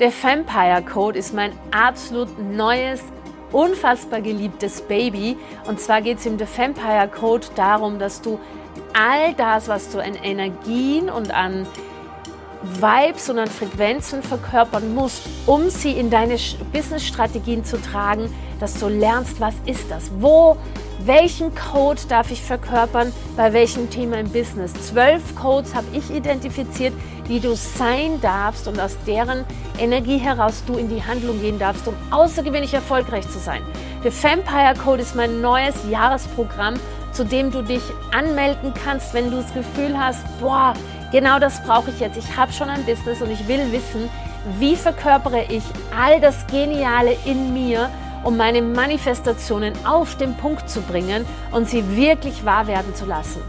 Der Vampire Code ist mein absolut neues, unfassbar geliebtes Baby. Und zwar geht es im The Vampire Code darum, dass du all das, was du an Energien und an Vibes an Frequenzen verkörpern musst, um sie in deine Business-Strategien zu tragen, dass du lernst, was ist das? Wo, welchen Code darf ich verkörpern, bei welchem Thema im Business? Zwölf Codes habe ich identifiziert, die du sein darfst und aus deren Energie heraus du in die Handlung gehen darfst, um außergewöhnlich erfolgreich zu sein. Der Vampire Code ist mein neues Jahresprogramm, zu dem du dich anmelden kannst, wenn du das Gefühl hast, boah, genau das brauche ich jetzt. Ich habe schon ein Business und ich will wissen, wie verkörpere ich all das Geniale in mir, um meine Manifestationen auf den Punkt zu bringen und sie wirklich wahr werden zu lassen.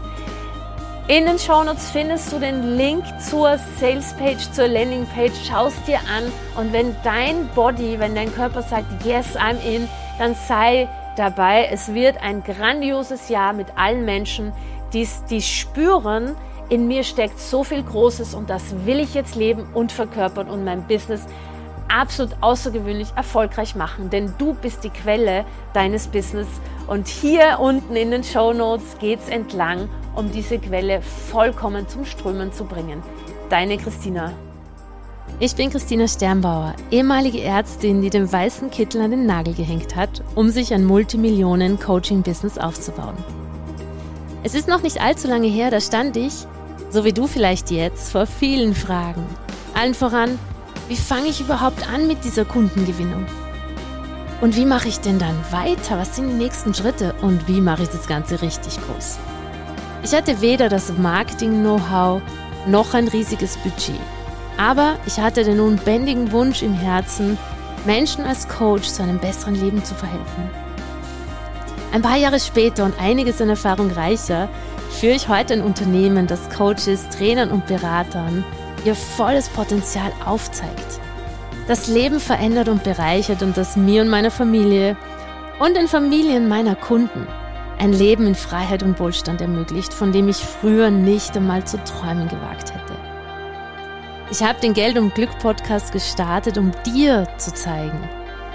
In den Shownotes findest du den Link zur Salespage, zur Landingpage. Schau es dir an und wenn dein Body, wenn dein Körper sagt, yes, I'm in, dann sei dabei. Es wird ein grandioses Jahr mit allen Menschen, die, die spüren, in mir steckt so viel Großes und das will ich jetzt leben und verkörpern und mein Business absolut außergewöhnlich erfolgreich machen, denn du bist die Quelle deines Business und hier unten in den Show Notes geht's entlang um diese Quelle vollkommen zum Strömen zu bringen. Deine Christina. Ich bin Christina Sternbauer, ehemalige Ärztin, die den weißen Kittel an den Nagel gehängt hat, um sich ein Multimillionen-Coaching-Business aufzubauen. Es ist noch nicht allzu lange her, da stand ich, so wie du vielleicht jetzt, vor vielen Fragen. Allen voran, wie fange ich überhaupt an mit dieser Kundengewinnung? Und wie mache ich denn dann weiter? Was sind die nächsten Schritte? Und wie mache ich das Ganze richtig groß? Ich hatte weder das Marketing-Know-how noch ein riesiges Budget. Aber ich hatte den unbändigen Wunsch im Herzen, Menschen als Coach zu einem besseren Leben zu verhelfen. Ein paar Jahre später und einiges an Erfahrung reicher führe ich heute ein Unternehmen, das Coaches, Trainern und Beratern ihr volles Potenzial aufzeigt. Das Leben verändert und bereichert und das mir und meiner Familie und den Familien meiner Kunden ein Leben in Freiheit und Wohlstand ermöglicht, von dem ich früher nicht einmal zu träumen gewagt hätte. Ich habe den Geld und Glück Podcast gestartet, um dir zu zeigen,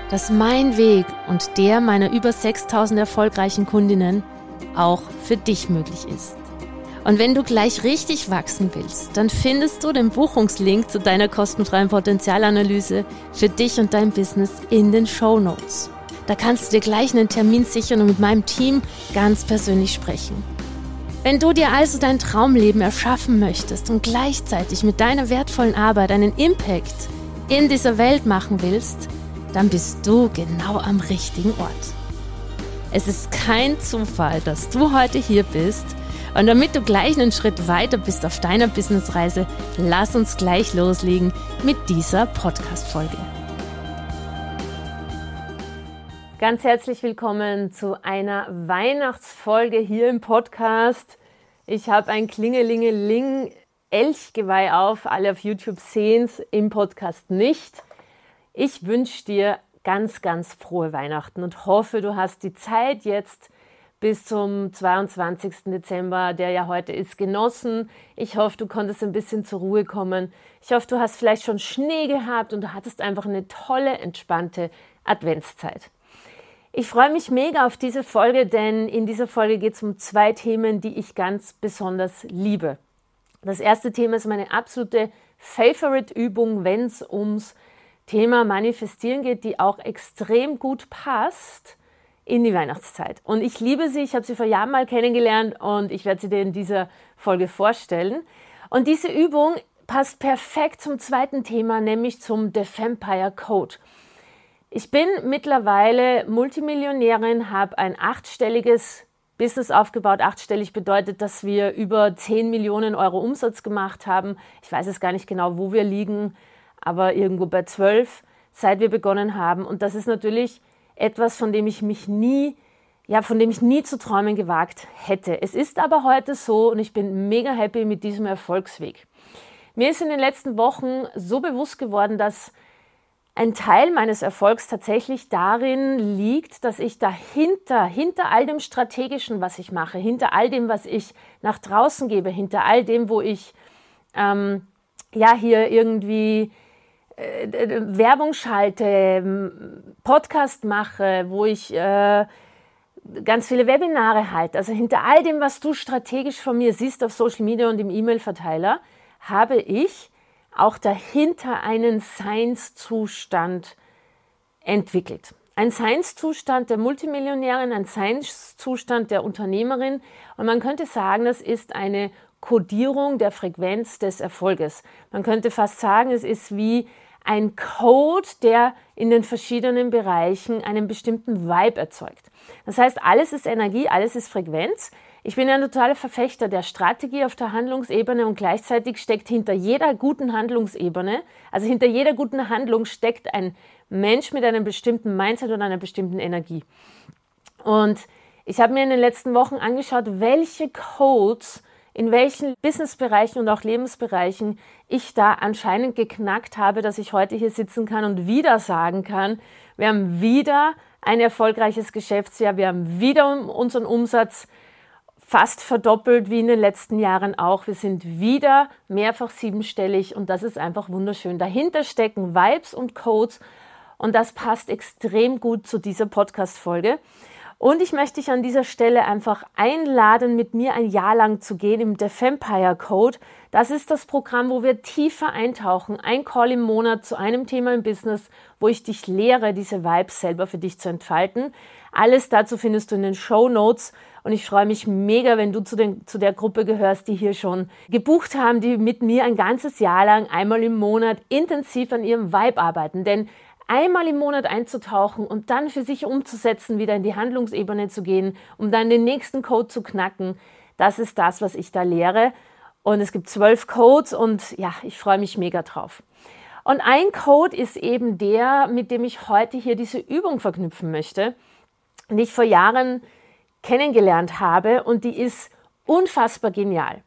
dass mein Weg und der meiner über 6000 erfolgreichen Kundinnen auch für dich möglich ist. Und wenn du gleich richtig wachsen willst, dann findest du den Buchungslink zu deiner kostenfreien Potenzialanalyse für dich und dein Business in den Show Notes. Da kannst du dir gleich einen Termin sichern und mit meinem Team ganz persönlich sprechen. Wenn du dir also dein Traumleben erschaffen möchtest und gleichzeitig mit deiner wertvollen Arbeit einen Impact in dieser Welt machen willst, dann bist du genau am richtigen Ort. Es ist kein Zufall, dass du heute hier bist. Und damit du gleich einen Schritt weiter bist auf deiner Businessreise, lass uns gleich loslegen mit dieser Podcast-Folge. Ganz herzlich willkommen zu einer Weihnachtsfolge hier im Podcast. Ich habe ein Klingelingeling Elchgeweih auf. Alle auf YouTube sehen es, im Podcast nicht. Ich wünsche dir ganz, ganz frohe Weihnachten und hoffe, du hast die Zeit jetzt bis zum 22. Dezember, der ja heute ist, genossen. Ich hoffe, du konntest ein bisschen zur Ruhe kommen. Ich hoffe, du hast vielleicht schon Schnee gehabt und du hattest einfach eine tolle, entspannte Adventszeit. Ich freue mich mega auf diese Folge, denn in dieser Folge geht es um zwei Themen, die ich ganz besonders liebe. Das erste Thema ist meine absolute Favorite-Übung, wenn es ums Thema Manifestieren geht, die auch extrem gut passt in die Weihnachtszeit. Und ich liebe sie, ich habe sie vor Jahren mal kennengelernt und ich werde sie dir in dieser Folge vorstellen. Und diese Übung passt perfekt zum zweiten Thema, nämlich zum The Vampire Code. Ich bin mittlerweile Multimillionärin, habe ein achtstelliges Business aufgebaut. Achtstellig bedeutet, dass wir über 10 Millionen Euro Umsatz gemacht haben. Ich weiß es gar nicht genau, wo wir liegen, aber irgendwo bei 12, seit wir begonnen haben. Und das ist natürlich etwas, von dem ich mich nie, ja, von dem ich nie zu träumen gewagt hätte. Es ist aber heute so und ich bin mega happy mit diesem Erfolgsweg. Mir ist in den letzten Wochen so bewusst geworden, dass ein Teil meines Erfolgs tatsächlich darin liegt, dass ich dahinter, hinter all dem Strategischen, was ich mache, hinter all dem, was ich nach draußen gebe, hinter all dem, wo ich ähm, ja hier irgendwie äh, Werbung schalte, Podcast mache, wo ich äh, ganz viele Webinare halte. Also hinter all dem, was du strategisch von mir siehst auf Social Media und im E-Mail-Verteiler, habe ich auch dahinter einen Seinszustand entwickelt. Ein Seinszustand der Multimillionärin, ein Seinszustand der Unternehmerin. Und man könnte sagen, das ist eine Kodierung der Frequenz des Erfolges. Man könnte fast sagen, es ist wie ein Code, der in den verschiedenen Bereichen einen bestimmten Vibe erzeugt. Das heißt, alles ist Energie, alles ist Frequenz. Ich bin ein totaler Verfechter der Strategie auf der Handlungsebene und gleichzeitig steckt hinter jeder guten Handlungsebene, also hinter jeder guten Handlung steckt ein Mensch mit einem bestimmten Mindset und einer bestimmten Energie. Und ich habe mir in den letzten Wochen angeschaut, welche Codes in welchen Businessbereichen und auch Lebensbereichen ich da anscheinend geknackt habe, dass ich heute hier sitzen kann und wieder sagen kann, wir haben wieder ein erfolgreiches Geschäftsjahr, wir haben wieder unseren Umsatz fast verdoppelt wie in den letzten Jahren auch. Wir sind wieder mehrfach siebenstellig und das ist einfach wunderschön. Dahinter stecken Vibes und Codes und das passt extrem gut zu dieser Podcast-Folge. Und ich möchte dich an dieser Stelle einfach einladen, mit mir ein Jahr lang zu gehen im The Vampire Code. Das ist das Programm, wo wir tiefer eintauchen. Ein Call im Monat zu einem Thema im Business, wo ich dich lehre, diese Vibes selber für dich zu entfalten. Alles dazu findest du in den Show Notes. Und ich freue mich mega, wenn du zu, den, zu der Gruppe gehörst, die hier schon gebucht haben, die mit mir ein ganzes Jahr lang einmal im Monat intensiv an ihrem Vibe arbeiten. Denn einmal im Monat einzutauchen und dann für sich umzusetzen, wieder in die Handlungsebene zu gehen, um dann den nächsten Code zu knacken. Das ist das, was ich da lehre. Und es gibt zwölf Codes und ja, ich freue mich mega drauf. Und ein Code ist eben der, mit dem ich heute hier diese Übung verknüpfen möchte, die ich vor Jahren kennengelernt habe und die ist unfassbar genial.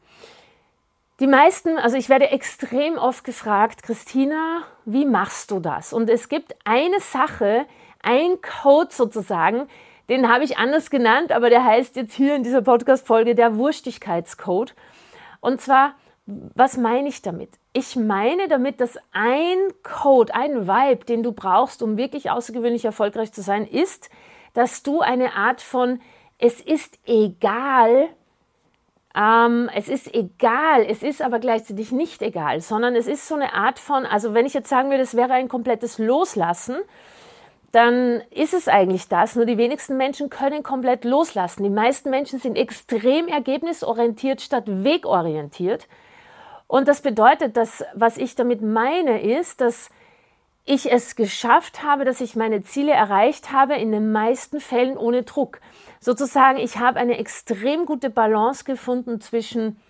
Die meisten, also ich werde extrem oft gefragt, Christina, wie machst du das? Und es gibt eine Sache, ein Code sozusagen, den habe ich anders genannt, aber der heißt jetzt hier in dieser Podcast-Folge der Wurstigkeitscode. Und zwar, was meine ich damit? Ich meine damit, dass ein Code, ein Vibe, den du brauchst, um wirklich außergewöhnlich erfolgreich zu sein, ist, dass du eine Art von, es ist egal, ähm, es ist egal, es ist aber gleichzeitig nicht egal, sondern es ist so eine Art von, also wenn ich jetzt sagen würde, es wäre ein komplettes Loslassen, dann ist es eigentlich das. Nur die wenigsten Menschen können komplett loslassen. Die meisten Menschen sind extrem ergebnisorientiert statt wegorientiert. Und das bedeutet, dass was ich damit meine, ist, dass ich es geschafft habe, dass ich meine Ziele erreicht habe, in den meisten Fällen ohne Druck. Sozusagen, ich habe eine extrem gute Balance gefunden zwischen,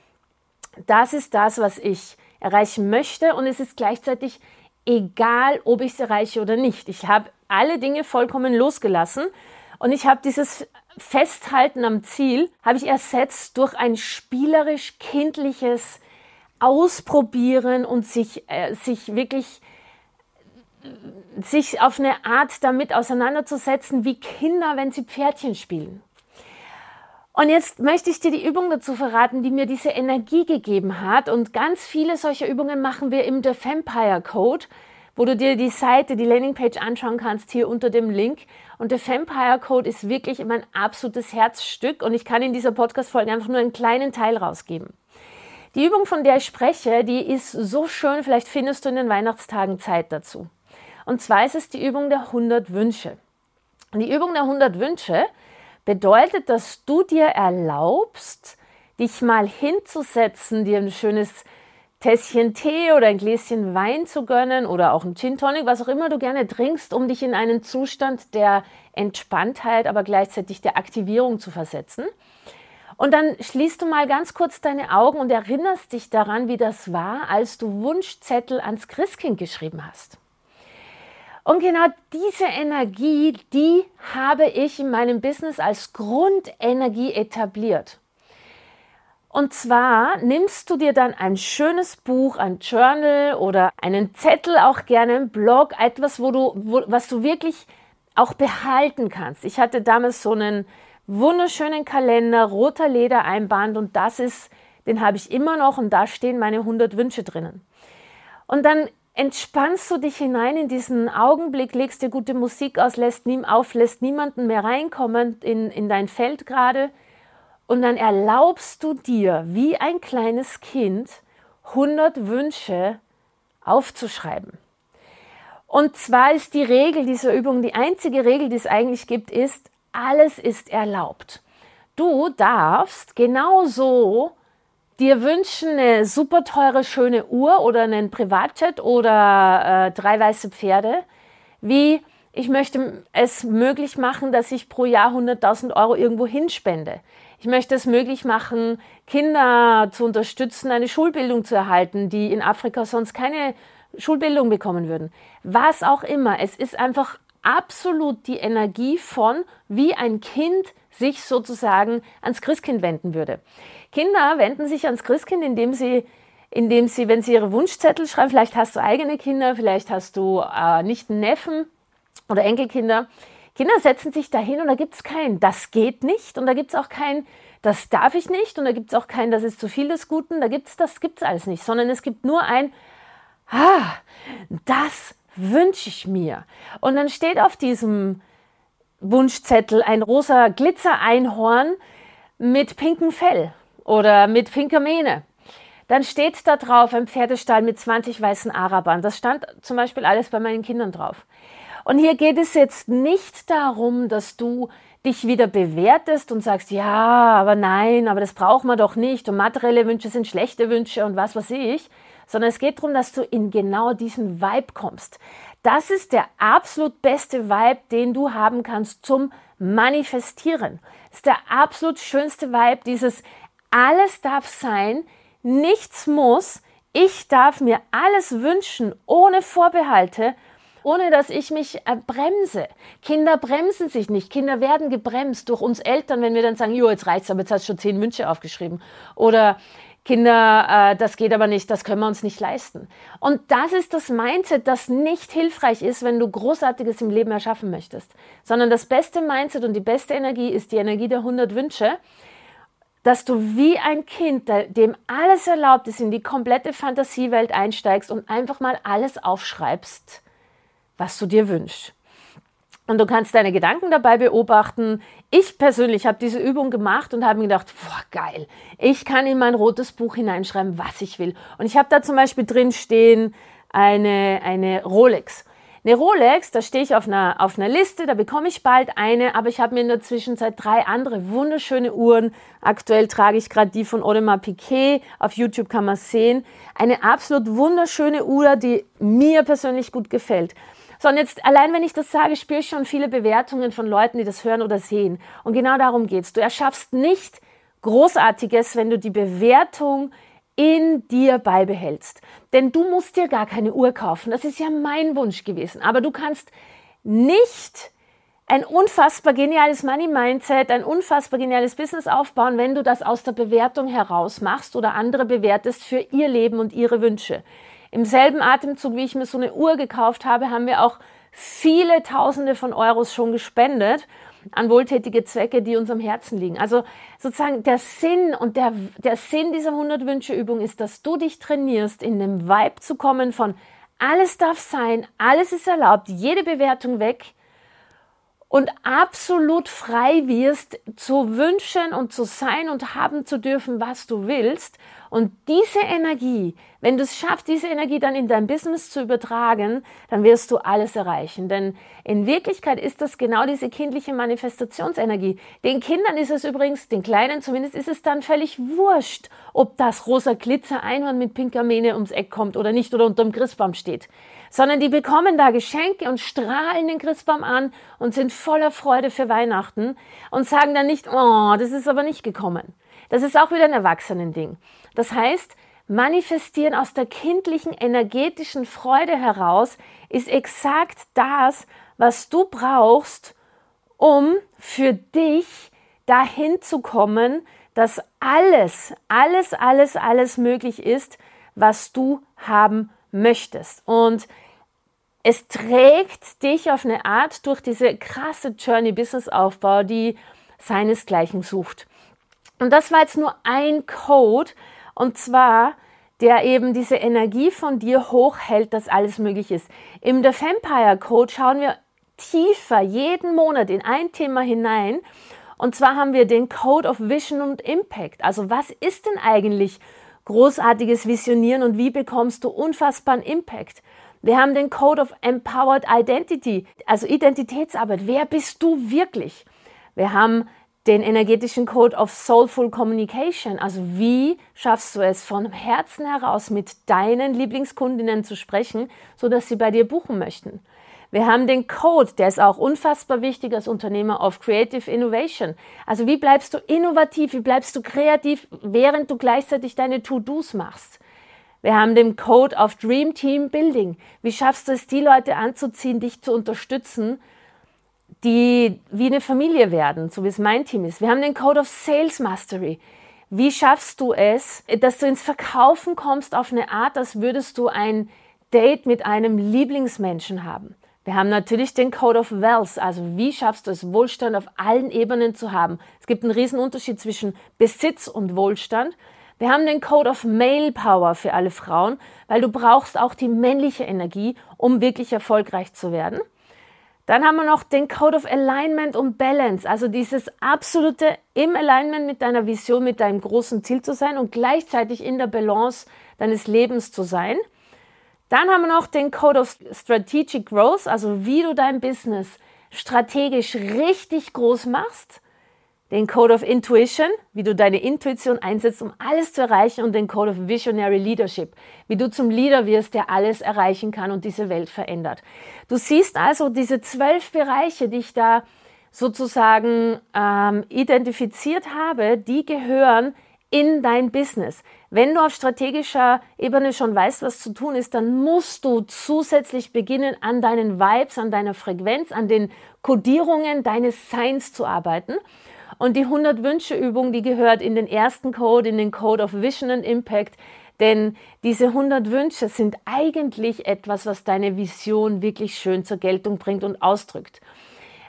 das ist das, was ich erreichen möchte und es ist gleichzeitig egal, ob ich es erreiche oder nicht. Ich habe alle Dinge vollkommen losgelassen und ich habe dieses Festhalten am Ziel, habe ich ersetzt durch ein spielerisch kindliches Ausprobieren und sich, äh, sich wirklich sich auf eine Art damit auseinanderzusetzen, wie Kinder, wenn sie Pferdchen spielen. Und jetzt möchte ich dir die Übung dazu verraten, die mir diese Energie gegeben hat. Und ganz viele solcher Übungen machen wir im The Vampire Code, wo du dir die Seite, die Landingpage anschauen kannst, hier unter dem Link. Und der Vampire Code ist wirklich mein absolutes Herzstück. Und ich kann in dieser Podcast-Folge einfach nur einen kleinen Teil rausgeben. Die Übung, von der ich spreche, die ist so schön, vielleicht findest du in den Weihnachtstagen Zeit dazu. Und zwar ist es die Übung der 100 Wünsche. Und die Übung der 100 Wünsche bedeutet, dass du dir erlaubst, dich mal hinzusetzen, dir ein schönes Tässchen Tee oder ein Gläschen Wein zu gönnen oder auch ein Gin Tonic, was auch immer du gerne trinkst, um dich in einen Zustand der Entspanntheit, aber gleichzeitig der Aktivierung zu versetzen. Und dann schließt du mal ganz kurz deine Augen und erinnerst dich daran, wie das war, als du Wunschzettel ans Christkind geschrieben hast. Und genau diese Energie, die habe ich in meinem Business als Grundenergie etabliert. Und zwar nimmst du dir dann ein schönes Buch, ein Journal oder einen Zettel, auch gerne einen Blog, etwas, wo du, wo, was du wirklich auch behalten kannst. Ich hatte damals so einen wunderschönen Kalender, roter Ledereinband und das ist, den habe ich immer noch und da stehen meine 100 Wünsche drinnen. Und dann entspannst du dich hinein in diesen Augenblick, legst dir gute Musik aus, lässt nie, auf, lässt niemanden mehr reinkommen in, in dein Feld gerade. Und dann erlaubst du dir, wie ein kleines Kind, 100 Wünsche aufzuschreiben. Und zwar ist die Regel dieser Übung, die einzige Regel, die es eigentlich gibt, ist, alles ist erlaubt. Du darfst genauso dir wünschen eine super teure, schöne Uhr oder einen Privatjet oder äh, drei weiße Pferde, wie ich möchte es möglich machen, dass ich pro Jahr 100.000 Euro irgendwo hinspende. Ich möchte es möglich machen, Kinder zu unterstützen, eine Schulbildung zu erhalten, die in Afrika sonst keine Schulbildung bekommen würden. Was auch immer. Es ist einfach absolut die Energie von, wie ein Kind sich sozusagen ans Christkind wenden würde. Kinder wenden sich ans Christkind, indem sie, indem sie, wenn sie ihre Wunschzettel schreiben, vielleicht hast du eigene Kinder, vielleicht hast du äh, nicht einen Neffen oder Enkelkinder. Kinder setzen sich dahin und da gibt es kein, das geht nicht und da gibt es auch kein, das darf ich nicht und da gibt es auch kein, das ist zu viel des Guten, da gibt es, das gibt es alles nicht, sondern es gibt nur ein, ah, das wünsche ich mir. Und dann steht auf diesem Wunschzettel ein rosa Glitzereinhorn mit pinkem Fell oder mit pinker Mähne. Dann steht da drauf ein Pferdestall mit 20 weißen Arabern. Das stand zum Beispiel alles bei meinen Kindern drauf. Und hier geht es jetzt nicht darum, dass du dich wieder bewertest und sagst, ja, aber nein, aber das braucht man doch nicht und materielle Wünsche sind schlechte Wünsche und was weiß ich, sondern es geht darum, dass du in genau diesen Vibe kommst. Das ist der absolut beste Vibe, den du haben kannst zum Manifestieren. Das ist der absolut schönste Vibe, dieses alles darf sein, nichts muss, ich darf mir alles wünschen, ohne Vorbehalte, ohne dass ich mich bremse. Kinder bremsen sich nicht. Kinder werden gebremst durch uns Eltern, wenn wir dann sagen, jo, jetzt reicht's, aber jetzt hast du schon zehn Wünsche aufgeschrieben. Oder Kinder, äh, das geht aber nicht, das können wir uns nicht leisten. Und das ist das Mindset, das nicht hilfreich ist, wenn du Großartiges im Leben erschaffen möchtest. Sondern das beste Mindset und die beste Energie ist die Energie der 100 Wünsche, dass du wie ein Kind, dem alles erlaubt ist, in die komplette Fantasiewelt einsteigst und einfach mal alles aufschreibst, was du dir wünschst. Und du kannst deine Gedanken dabei beobachten. Ich persönlich habe diese Übung gemacht und habe mir gedacht, boah, geil, ich kann in mein rotes Buch hineinschreiben, was ich will. Und ich habe da zum Beispiel drin stehen eine, eine Rolex. Eine Rolex, da stehe ich auf einer, auf einer Liste, da bekomme ich bald eine, aber ich habe mir in der Zwischenzeit drei andere wunderschöne Uhren. Aktuell trage ich gerade die von Audemars Piquet. Auf YouTube kann man sehen. Eine absolut wunderschöne Uhr, die mir persönlich gut gefällt. So, und jetzt allein wenn ich das sage, spüre ich schon viele Bewertungen von Leuten, die das hören oder sehen. Und genau darum geht's. Du erschaffst nicht Großartiges, wenn du die Bewertung in dir beibehältst. Denn du musst dir gar keine Uhr kaufen. Das ist ja mein Wunsch gewesen. Aber du kannst nicht ein unfassbar geniales Money Mindset, ein unfassbar geniales Business aufbauen, wenn du das aus der Bewertung heraus machst oder andere bewertest für ihr Leben und ihre Wünsche. Im selben Atemzug, wie ich mir so eine Uhr gekauft habe, haben wir auch viele Tausende von Euros schon gespendet an wohltätige Zwecke, die uns am Herzen liegen. Also sozusagen der Sinn und der, der Sinn dieser 100 Wünsche Übung ist, dass du dich trainierst, in den Vibe zu kommen von alles darf sein, alles ist erlaubt, jede Bewertung weg und absolut frei wirst zu wünschen und zu sein und haben zu dürfen, was du willst und diese Energie, wenn du es schaffst, diese Energie dann in dein Business zu übertragen, dann wirst du alles erreichen. Denn in Wirklichkeit ist das genau diese kindliche Manifestationsenergie. Den Kindern ist es übrigens, den Kleinen zumindest, ist es dann völlig wurscht, ob das rosa Glitzer Einhorn mit pinker Mähne ums Eck kommt oder nicht oder unterm Christbaum steht. Sondern die bekommen da Geschenke und strahlen den Christbaum an und sind voller Freude für Weihnachten und sagen dann nicht, oh, das ist aber nicht gekommen. Das ist auch wieder ein Erwachsenending. Das heißt, manifestieren aus der kindlichen energetischen Freude heraus ist exakt das, was du brauchst, um für dich dahin zu kommen, dass alles, alles, alles, alles möglich ist, was du haben möchtest. Und es trägt dich auf eine Art durch diese krasse Journey Business Aufbau, die seinesgleichen sucht. Und das war jetzt nur ein Code. Und zwar der eben diese Energie von dir hochhält, dass alles möglich ist. Im The Vampire Code schauen wir tiefer jeden Monat in ein Thema hinein. Und zwar haben wir den Code of Vision und Impact. Also was ist denn eigentlich großartiges Visionieren und wie bekommst du unfassbaren Impact? Wir haben den Code of Empowered Identity, also Identitätsarbeit. Wer bist du wirklich? Wir haben den energetischen Code of Soulful Communication. Also wie schaffst du es von Herzen heraus mit deinen Lieblingskundinnen zu sprechen, sodass sie bei dir buchen möchten? Wir haben den Code, der ist auch unfassbar wichtig als Unternehmer of Creative Innovation. Also wie bleibst du innovativ, wie bleibst du kreativ, während du gleichzeitig deine To-Dos machst? Wir haben den Code of Dream Team Building. Wie schaffst du es, die Leute anzuziehen, dich zu unterstützen, die wie eine Familie werden, so wie es mein Team ist. Wir haben den Code of Sales Mastery. Wie schaffst du es, dass du ins Verkaufen kommst auf eine Art, als würdest du ein Date mit einem Lieblingsmenschen haben? Wir haben natürlich den Code of Wealth, also wie schaffst du es, Wohlstand auf allen Ebenen zu haben? Es gibt einen riesen Unterschied zwischen Besitz und Wohlstand. Wir haben den Code of Male Power für alle Frauen, weil du brauchst auch die männliche Energie, um wirklich erfolgreich zu werden. Dann haben wir noch den Code of Alignment und Balance, also dieses absolute im Alignment mit deiner Vision, mit deinem großen Ziel zu sein und gleichzeitig in der Balance deines Lebens zu sein. Dann haben wir noch den Code of Strategic Growth, also wie du dein Business strategisch richtig groß machst den Code of Intuition, wie du deine Intuition einsetzt, um alles zu erreichen und den Code of Visionary Leadership, wie du zum Leader wirst, der alles erreichen kann und diese Welt verändert. Du siehst also diese zwölf Bereiche, die ich da sozusagen ähm, identifiziert habe, die gehören in dein Business. Wenn du auf strategischer Ebene schon weißt, was zu tun ist, dann musst du zusätzlich beginnen, an deinen Vibes, an deiner Frequenz, an den Kodierungen deines Seins zu arbeiten. Und die 100 Wünsche Übung, die gehört in den ersten Code, in den Code of Vision and Impact. Denn diese 100 Wünsche sind eigentlich etwas, was deine Vision wirklich schön zur Geltung bringt und ausdrückt.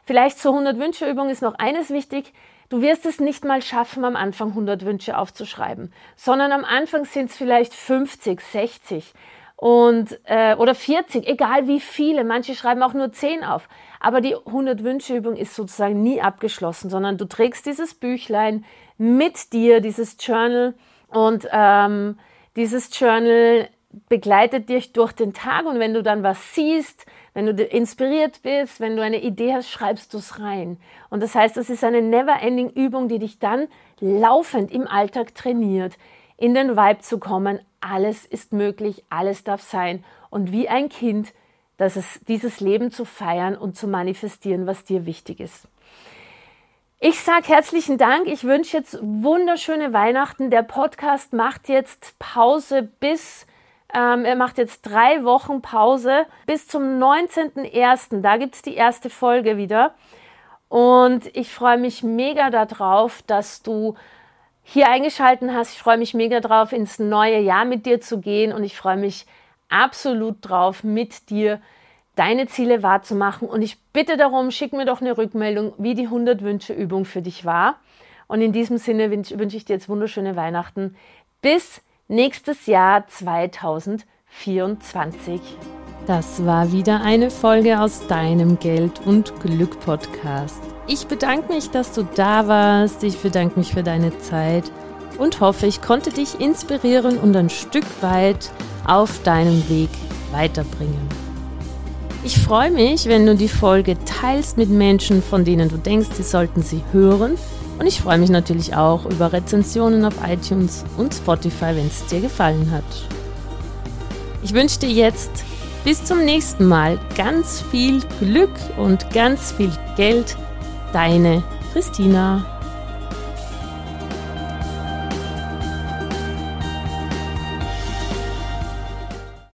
Vielleicht zur 100 Wünsche Übung ist noch eines wichtig. Du wirst es nicht mal schaffen, am Anfang 100 Wünsche aufzuschreiben, sondern am Anfang sind es vielleicht 50, 60 und, äh, oder 40, egal wie viele. Manche schreiben auch nur 10 auf. Aber die 100 Wünsche Übung ist sozusagen nie abgeschlossen, sondern du trägst dieses Büchlein mit dir, dieses Journal und ähm, dieses Journal begleitet dich durch den Tag und wenn du dann was siehst, wenn du inspiriert bist, wenn du eine Idee hast, schreibst du es rein. Und das heißt, das ist eine never-ending Übung, die dich dann laufend im Alltag trainiert, in den Vibe zu kommen, alles ist möglich, alles darf sein und wie ein Kind, dass es dieses Leben zu feiern und zu manifestieren, was dir wichtig ist. Ich sage herzlichen Dank. Ich wünsche jetzt wunderschöne Weihnachten. Der Podcast macht jetzt Pause bis, ähm, er macht jetzt drei Wochen Pause bis zum 19.01. Da gibt es die erste Folge wieder. Und ich freue mich mega darauf, dass du hier eingeschalten hast. Ich freue mich mega drauf, ins neue Jahr mit dir zu gehen und ich freue mich absolut drauf, mit dir deine Ziele wahrzumachen. Und ich bitte darum, schick mir doch eine Rückmeldung, wie die 100 Wünsche Übung für dich war. Und in diesem Sinne wünsche wünsch ich dir jetzt wunderschöne Weihnachten. Bis nächstes Jahr 2024. Das war wieder eine Folge aus deinem Geld und Glück Podcast. Ich bedanke mich, dass du da warst. Ich bedanke mich für deine Zeit und hoffe, ich konnte dich inspirieren und ein Stück weit auf deinem Weg weiterbringen. Ich freue mich, wenn du die Folge teilst mit Menschen, von denen du denkst, sie sollten sie hören. Und ich freue mich natürlich auch über Rezensionen auf iTunes und Spotify, wenn es dir gefallen hat. Ich wünsche dir jetzt bis zum nächsten Mal ganz viel Glück und ganz viel Geld Deine Christina.